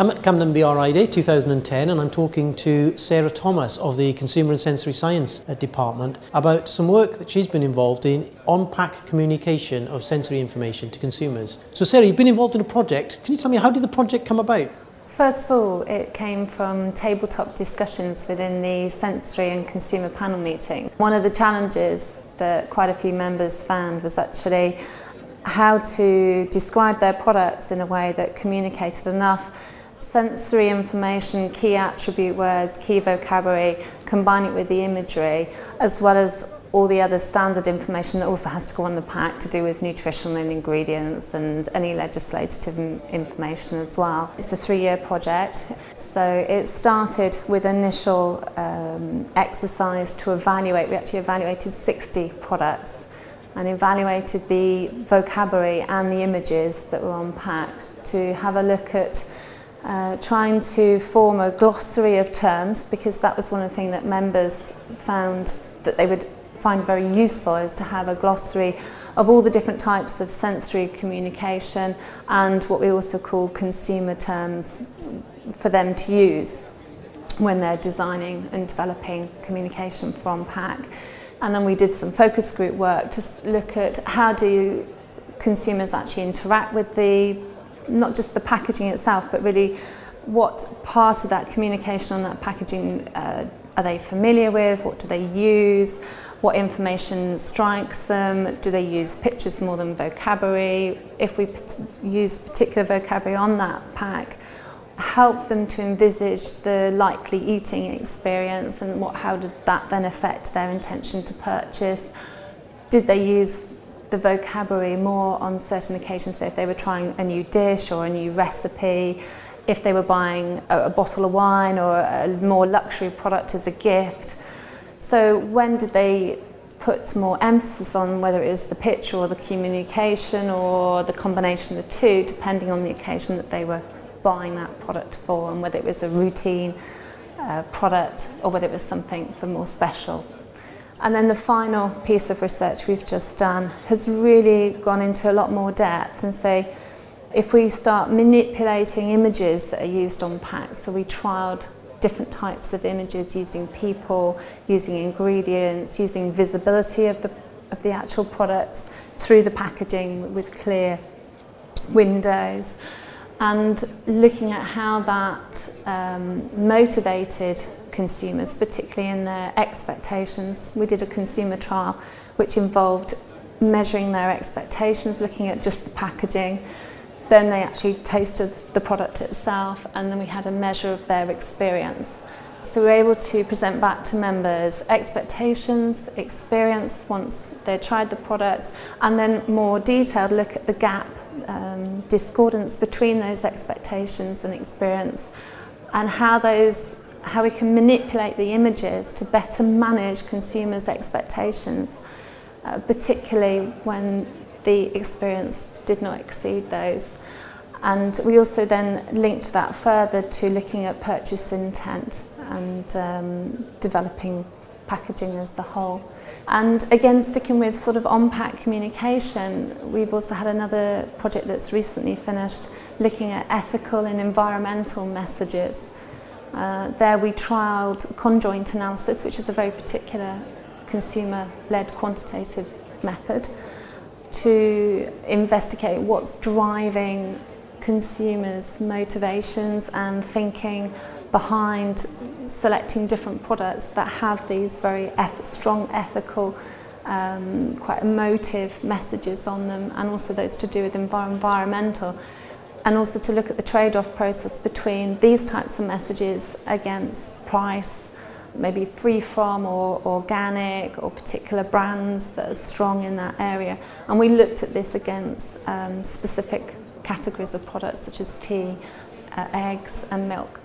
I'm at Campden BRI Day 2010 and I'm talking to Sarah Thomas of the Consumer and Sensory Science uh, Department about some work that she's been involved in on pack communication of sensory information to consumers. So Sarah, you've been involved in a project. Can you tell me how did the project come about? First of all, it came from tabletop discussions within the sensory and consumer panel meeting. One of the challenges that quite a few members found was actually how to describe their products in a way that communicated enough sensory information, key attribute words, key vocabulary, combine it with the imagery, as well as all the other standard information that also has to go on the pack to do with nutrition and ingredients and any legislative information as well. It's a three-year project, so it started with initial um, exercise to evaluate. We actually evaluated 60 products and evaluated the vocabulary and the images that were on pack to have a look at uh, trying to form a glossary of terms because that was one of the things that members found that they would find very useful is to have a glossary of all the different types of sensory communication and what we also call consumer terms for them to use when they're designing and developing communication from pack. And then we did some focus group work to look at how do consumers actually interact with the not just the packaging itself, but really what part of that communication on that packaging uh, are they familiar with? What do they use? What information strikes them? Do they use pictures more than vocabulary? If we use particular vocabulary on that pack, help them to envisage the likely eating experience and what, how did that then affect their intention to purchase? Did they use the vocabulary more on certain occasions, so if they were trying a new dish or a new recipe, if they were buying a, a bottle of wine or a more luxury product as a gift. So when did they put more emphasis on whether it was the pitch or the communication or the combination of the two, depending on the occasion that they were buying that product for and whether it was a routine uh, product or whether it was something for more special And then the final piece of research we've just done has really gone into a lot more depth and say if we start manipulating images that are used on packs, so we trialed different types of images using people, using ingredients, using visibility of the, of the actual products through the packaging with clear windows and looking at how that um, motivated consumers, particularly in their expectations. We did a consumer trial which involved measuring their expectations, looking at just the packaging. Then they actually tasted the product itself, and then we had a measure of their experience. So we were able to present back to members expectations, experience once they tried the products, and then more detailed look at the gap, um, discordance between those expectations and experience, and how those how we can manipulate the images to better manage consumers' expectations, uh, particularly when the experience did not exceed those. And we also then linked that further to looking at purchase intent and um, developing packaging as a whole. And again, sticking with sort of on-pack communication, we've also had another project that's recently finished looking at ethical and environmental messages. Uh, there we trialled conjoint analysis, which is a very particular consumer-led quantitative method to investigate what's driving consumers' motivations and thinking behind selecting different products that have these very eth strong ethical, um, quite emotive messages on them, and also those to do with envir environmental. And also to look at the trade-off process between these types of messages against price, maybe free from or organic or particular brands that are strong in that area. And we looked at this against um, specific categories of products such as tea, uh, eggs and milk